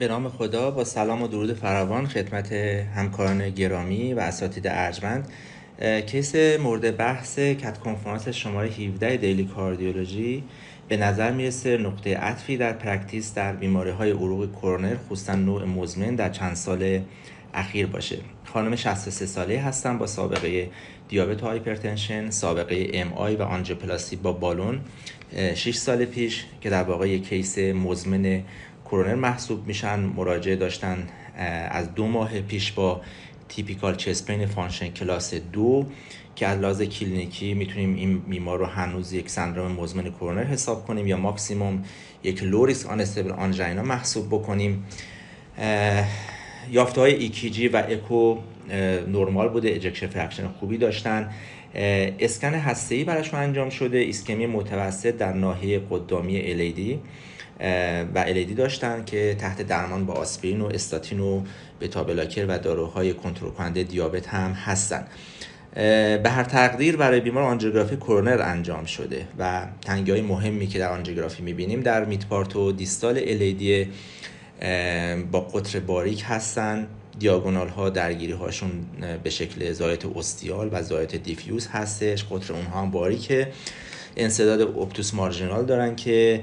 به نام خدا با سلام و درود فراوان خدمت همکاران گرامی و اساتید ارجمند. case مورد بحث cath conference شماره 17 daily cardiology به نظر می‌رسه نقطه عطفی در practice در بیماری های عروق کرونر خصوصا نوع مزمن در چند سال اخیر باشه. خانم 63 ساله هستن با سابقه دیابت و hypertension سابقه MI و آنژیوپلاستی با بالون. 6 سال پیش که در واقع یک case مزمن کرونر محسوب میشن مراجعه داشتن از دو ماه پیش با typical chest pain function class دو که از لحاظ کلینیکی می‌تونیم این بیمار رو هنوز یک سندروم مزمن کرونر حساب کنیم یا ماکسیموم یک low risk unstable angina محسوب بکنیم. یافته های EKG و اکو نرمال بوده ejection fraction خوبی داشتن. اسکن هسته براشون انجام شده ایسکمی متوسط در ناحیه قدامی الیدی و الیدی داشتن که تحت درمان با آسپرین و استاتین و بتا و داروهای کنترل کننده دیابت هم هستن. به هر تقدیر برای بیمار آنژیوگرافی کورنر انجام شده و تنگی های مهمی که در آنژیوگرافی می‌بینیم در میتپارت و دیستال الیدی با قطر باریک هستن. diagonal ها درگیری هاشون به شکل ضایعات ostial و ضایعات diffuse هستش. قطر اونها هم باریکه. انسداد obtuse marginal دارن که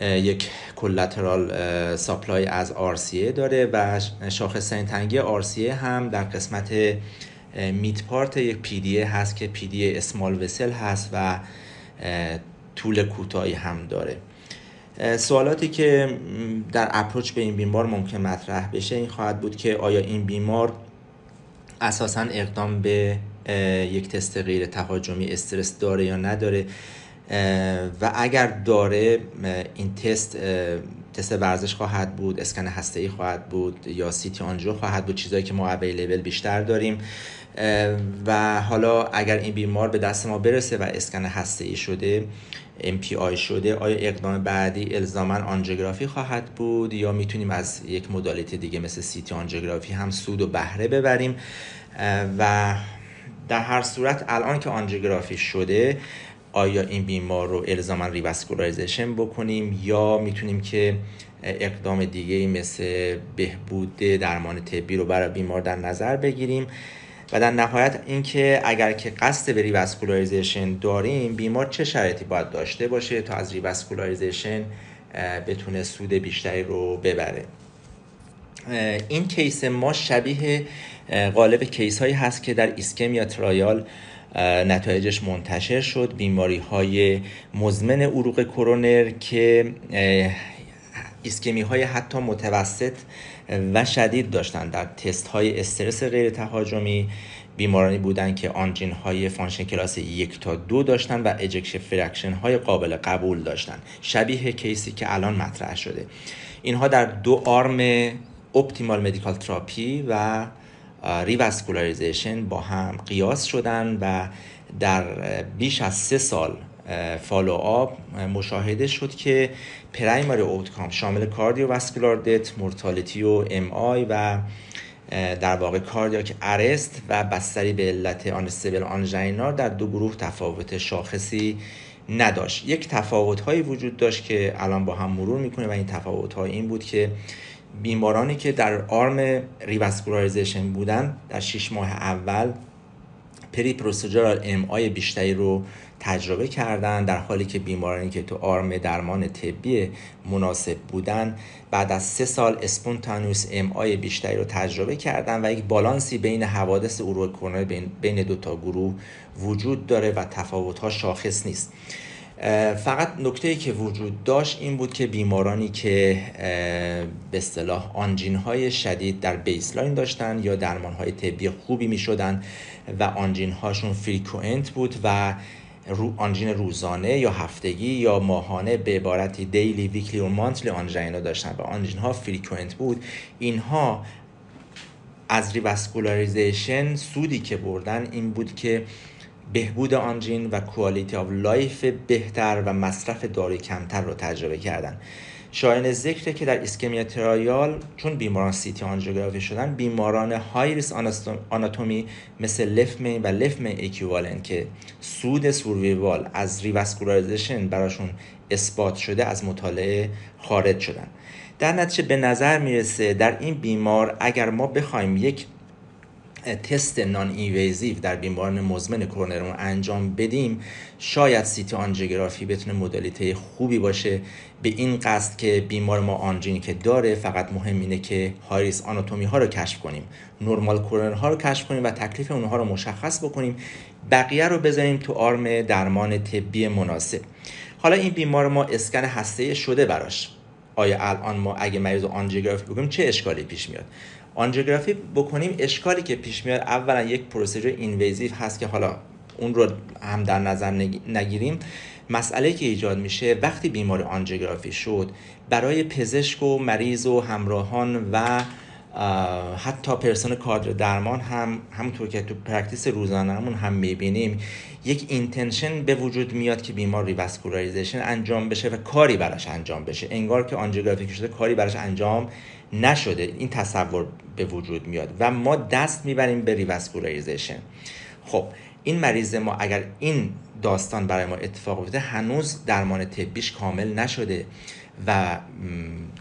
یک collateral supply از RCA داره و شاخص تنگی RCA هم در قسمت mid part یک پی هست که پی small vessel هست و طول کوتاهی هم داره. سوالاتی که در اپروچ به این بیمار ممکن مطرح بشه این خواهد بود که آیا این بیمار اساسا اقدام به یک تست غیر تهاجمی استرس داره یا نداره؟ و اگر داره این تست تست ورزش خواهد بود اسکن هسته ای خواهد بود یا سیتی آنجو خواهد بود چیزایی که ما اویلیبل بیشتر داریم. و حالا اگر این بیمار به دست ما برسه و اسکن هسته ای شده MPI شده آیا اقدام بعدی الزاما آنژیوگرافی خواهد بود یا می‌تونیم از یک مدالیته دیگه مثل سیتی آنژیوگرافی هم سود و بهره ببریم؟ و در هر صورت الان که آنژیوگرافی شده آیا این بیمار رو الزاما revascularization بکنیم یا می‌تونیم که اقدام دیگه مثل بهبود درمان طبی رو برای بیمار در نظر بگیریم؟ و در نهایت اینکه اگر که قصد به revascularization داریم بیمار چه شرایطی باید داشته باشه تا از revascularization بتونه سود بیشتری رو ببره. این case ما شبیه غالب case هایی هست که در ISCHEMIA trial نتایجش منتشر شد. بیماری های مزمن عروق کرونر که ایسکمی های حتی متوسط و شدید داشتن در تست های استرس غیر تهاجمی بیمارانی بودند که آنژین های function class یک تا دو داشتن و ejection fraction های قابل قبول داشتن. شبیه case ی که الان مطرح شده. اینها در دو arm optimal medical therapy و revascularization با هم قیاس شدن و در بیش از سه سال follow up مشاهده شد که primary outcome شامل cardiovascular death mortality و MI و در واقع cardiac arrest و بستری به علت unstable angina در دو گروه تفاوت شاخصی نداشت. یک تفاوت هایی وجود داشت که الان با هم مرور می‌کنیم و این تفاوت های این بود که بیمارانی که در arm revascularization بودن در 6 ماه اول periprocedural MI بیشتری رو تجربه کردن در حالی که بیمارانی که تو arm درمان طبی مناسب بودن بعد از سه سال spontaneous MI بیشتری رو تجربه کردن و یک بالانسی بین حوادث عروق کرونر بین, دو تا گروه وجود داره و تفاوت ها شاخص نیست. فقط نکته که وجود داشت این بود که بیمارانی که به اصطلاح آنژین های شدید در baseline داشتن یا درمان های طبی خوبی می شدن و آنژین هاشون frequent بود و رو آنژین روزانه یا هفتگی یا ماهانه به عبارتی daily weekly و monthly angina داشتن و آنژین ها frequent بود. اینها از revascularization سودی که بردن این بود که بهبود آنژین و quality of life بهتر و مصرف داروی کمتر رو تجربه کردن. شایان ذکره که در ISCHEMIA trial چون بیماران سیتی آنژیوگرافی شدن بیماران high risk anatomy مثل left main و left main equivalent که سود survival از revascularization براشون اثبات شده از مطالعه خارج شدن. در نتیجه به نظر می‌رسه در این بیمار اگر ما بخوایم یک تست non-invasive در بیماران مزمن کرونر انجام بدیم شاید سیتی آنژیوگرافی بتونه مدلیته خوبی باشه. به این قصد که بیمار ما آنژینی که داره فقط مهم اینه که high risk anatomy ها رو کشف کنیم. نرمال کرونر ها رو کشف کنیم و تکلیف اونها رو مشخص بکنیم. بقیه رو بذاریم تو آرم درمان طبی مناسب. حالا این بیمار ما اسکن هسته شده براش. آیا الان ما اگه مریض آنژیوگرافی بکنیم چه اشکالی پیش میاد؟ آنژیوگرافی بکنیم اشکالی که پیش میاد اولا یک پروسیجر اینویزیو هست که حالا اون رو هم در نظر نگیریم. مسئله که ایجاد میشه وقتی بیمار آنژیوگرافی شد برای پزشک و مریض و همراهان و حتی پرسنل کادر درمان هم همونطور که تو practice روزانهمون هم می‌بینیم یک intention به وجود میاد که بیمار revascularization انجام بشه و کاری براش انجام بشه. انگار که آنژیوگرافی شده کاری براش انجام نشده. این تصور به وجود میاد و ما دست می‌بریم به revascularization خب این مریض ما اگر این داستان برای ما اتفاق افتاده هنوز درمان طبیش کامل نشده. و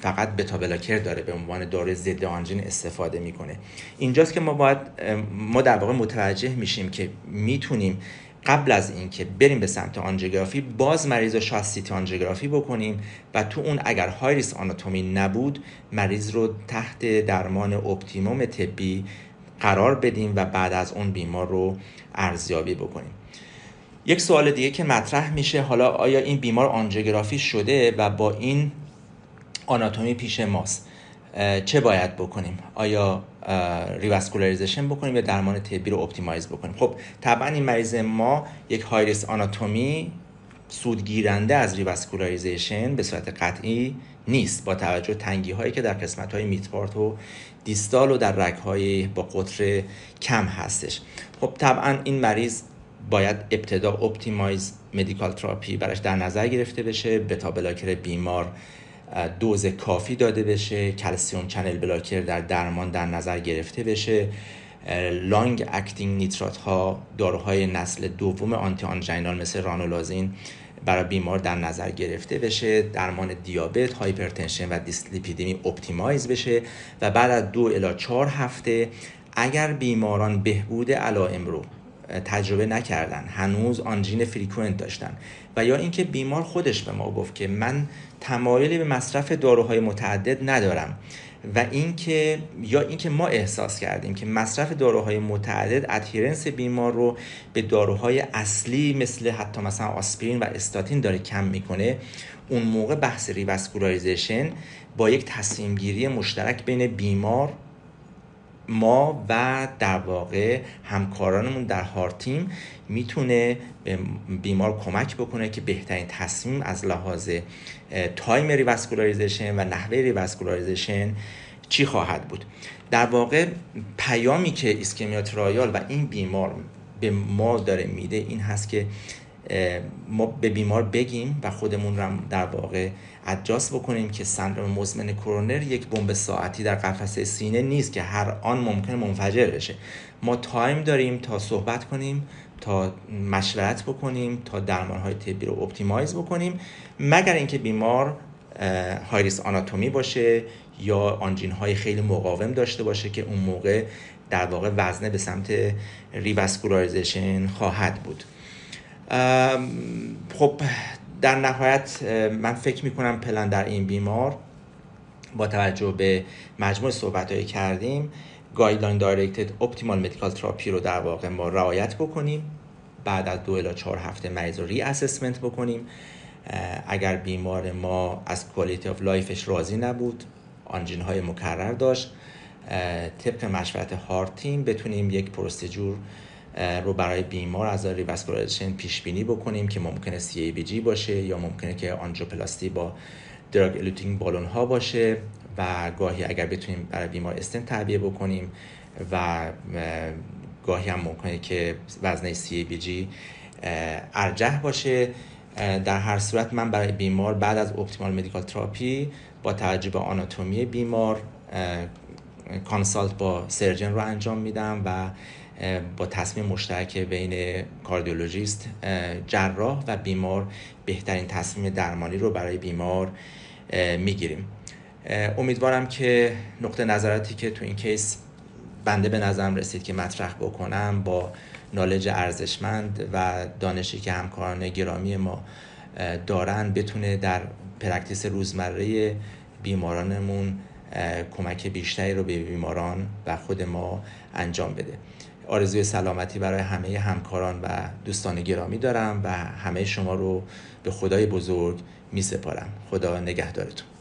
فقط beta blocker داره به عنوان داروی ضد آنژین استفاده می‌کنه. اینجاست که ما باید ما در واقع متوجه میشیم که می‌تونیم قبل از اینکه بریم به سمت آنژیوگرافی باز مریض رو شاید سیتی آنژیوگرافی بکنیم و تو اون اگر high risk anatomy نبود مریض رو تحت درمان optimum طبی قرار بدیم و بعد از اون بیمار رو ارزیابی بکنیم. یک سوال دیگه که مطرح میشه. حالا آیا این بیمار آنژیوگرافی شده و با این آناتومی پیش ماست؟ چه باید بکنیم؟ آیا revascularization بکنیم یا درمان طبی رو optimize بکنیم؟ خب طبعا این مریض ما یک high risk anatomy سودگیرنده از revascularization به صورت قطعی نیست با توجه تنگی هایی که در قسمت های mid part و distal و در رگ های با قطر کم هستش. خب طبعا این مریض باید ابتدا optimize medical therapy براش در نظر گرفته بشه beta blocker بیمار دوز کافی داده بشه calcium channel blocker در درمان در نظر گرفته بشه. long acting nitrate ها داروهای نسل دوم anti anginal مثل رانولازین برای بیمار در نظر گرفته بشه. درمان دیابت hypertension و dyslipidemia optimize بشه و بعد از دو الی چهار هفته اگر بیماران بهبود علائم رو تجربه نکردن. هنوز آنژین فریکونت داشتن. و یا اینکه بیمار خودش به ما گفت که من تمایلی به مصرف داروهای متعدد ندارم و اینکه یا اینکه ما احساس کردیم که مصرف داروهای متعدد ادهیرنس بیمار رو به داروهای اصلی مثل حتی مثلا آسپرین و استاتین داره کم می‌کنه اون موقع بحث revascularization با یک تصمیم گیری مشترک بین بیمار ما و در واقع همکارانمون در heart team می‌تونه به بیمار کمک بکنه که بهترین تصمیم از لحاظ time revascularization و نحوه revascularization چی خواهد بود. در واقع پیامی که ISCHEMIA trial و این بیمار به ما داره میده این هست که ما به بیمار بگیم و خودمون رو در واقع adjust بکنیم که سندروم مزمن کرونر یک بمب ساعتی در قفسه سینه نیست که هر آن ممکن منفجر بشه. ما time داریم تا صحبت کنیم تا مشورت بکنیم تا درمان های طبی رو optimize بکنیم مگر اینکه بیمار high risk anatomy باشه یا آنژین های خیلی مقاوم داشته باشه که اون موقع در واقع وزنه به سمت revascularization خواهد بود. خب در نهایت من فکر می‌کنم پلن در این بیمار با توجه به مجموع صحبت هایی کردیم guideline directed optimal medical therapy رو در واقع ما رعایت بکنیم بعد از دو الی چهار هفته مریض رو reassessment بکنیم اگر بیمار ما از quality of life ش راضی نبود آنژین های مکرر داشت طبق مشورت heart team بتونیم یک procedure رو برای بیمار از revascularization پیش بینی بکنیم که ممکنه CABG باشه یا ممکنه که آنژیوپلاستی با drug eluting balloon ها باشه و گاهی اگر بتونیم برای بیمار استنت تعبیه بکنیم و گاهی هم ممکنه که وزنه CABG ارجح باشه. در هر صورت من برای بیمار بعد از optimal medical therapy با توجه به آناتومی بیمار کانسالت با سرجن رو انجام میدم و با تصمیم مشترک بین کاردیولوژیست جراح و بیمار بهترین تصمیم درمانی رو برای بیمار می‌گیریم. امیدوارم که نقطه نظراتی که تو این کیس بنده به نظرم رسید که مطرح بکنم با نالج ارزشمند و دانشی که همکاران گرامی ما دارن بتونه در پرکتیس روزمره بیمارانمون کمک بیشتری رو به بیماران و خود ما انجام بده. آرزوی سلامتی برای همه همکاران و دوستان گرامی دارم و همه شما رو به خدای بزرگ می سپارم خدا نگهدارتون.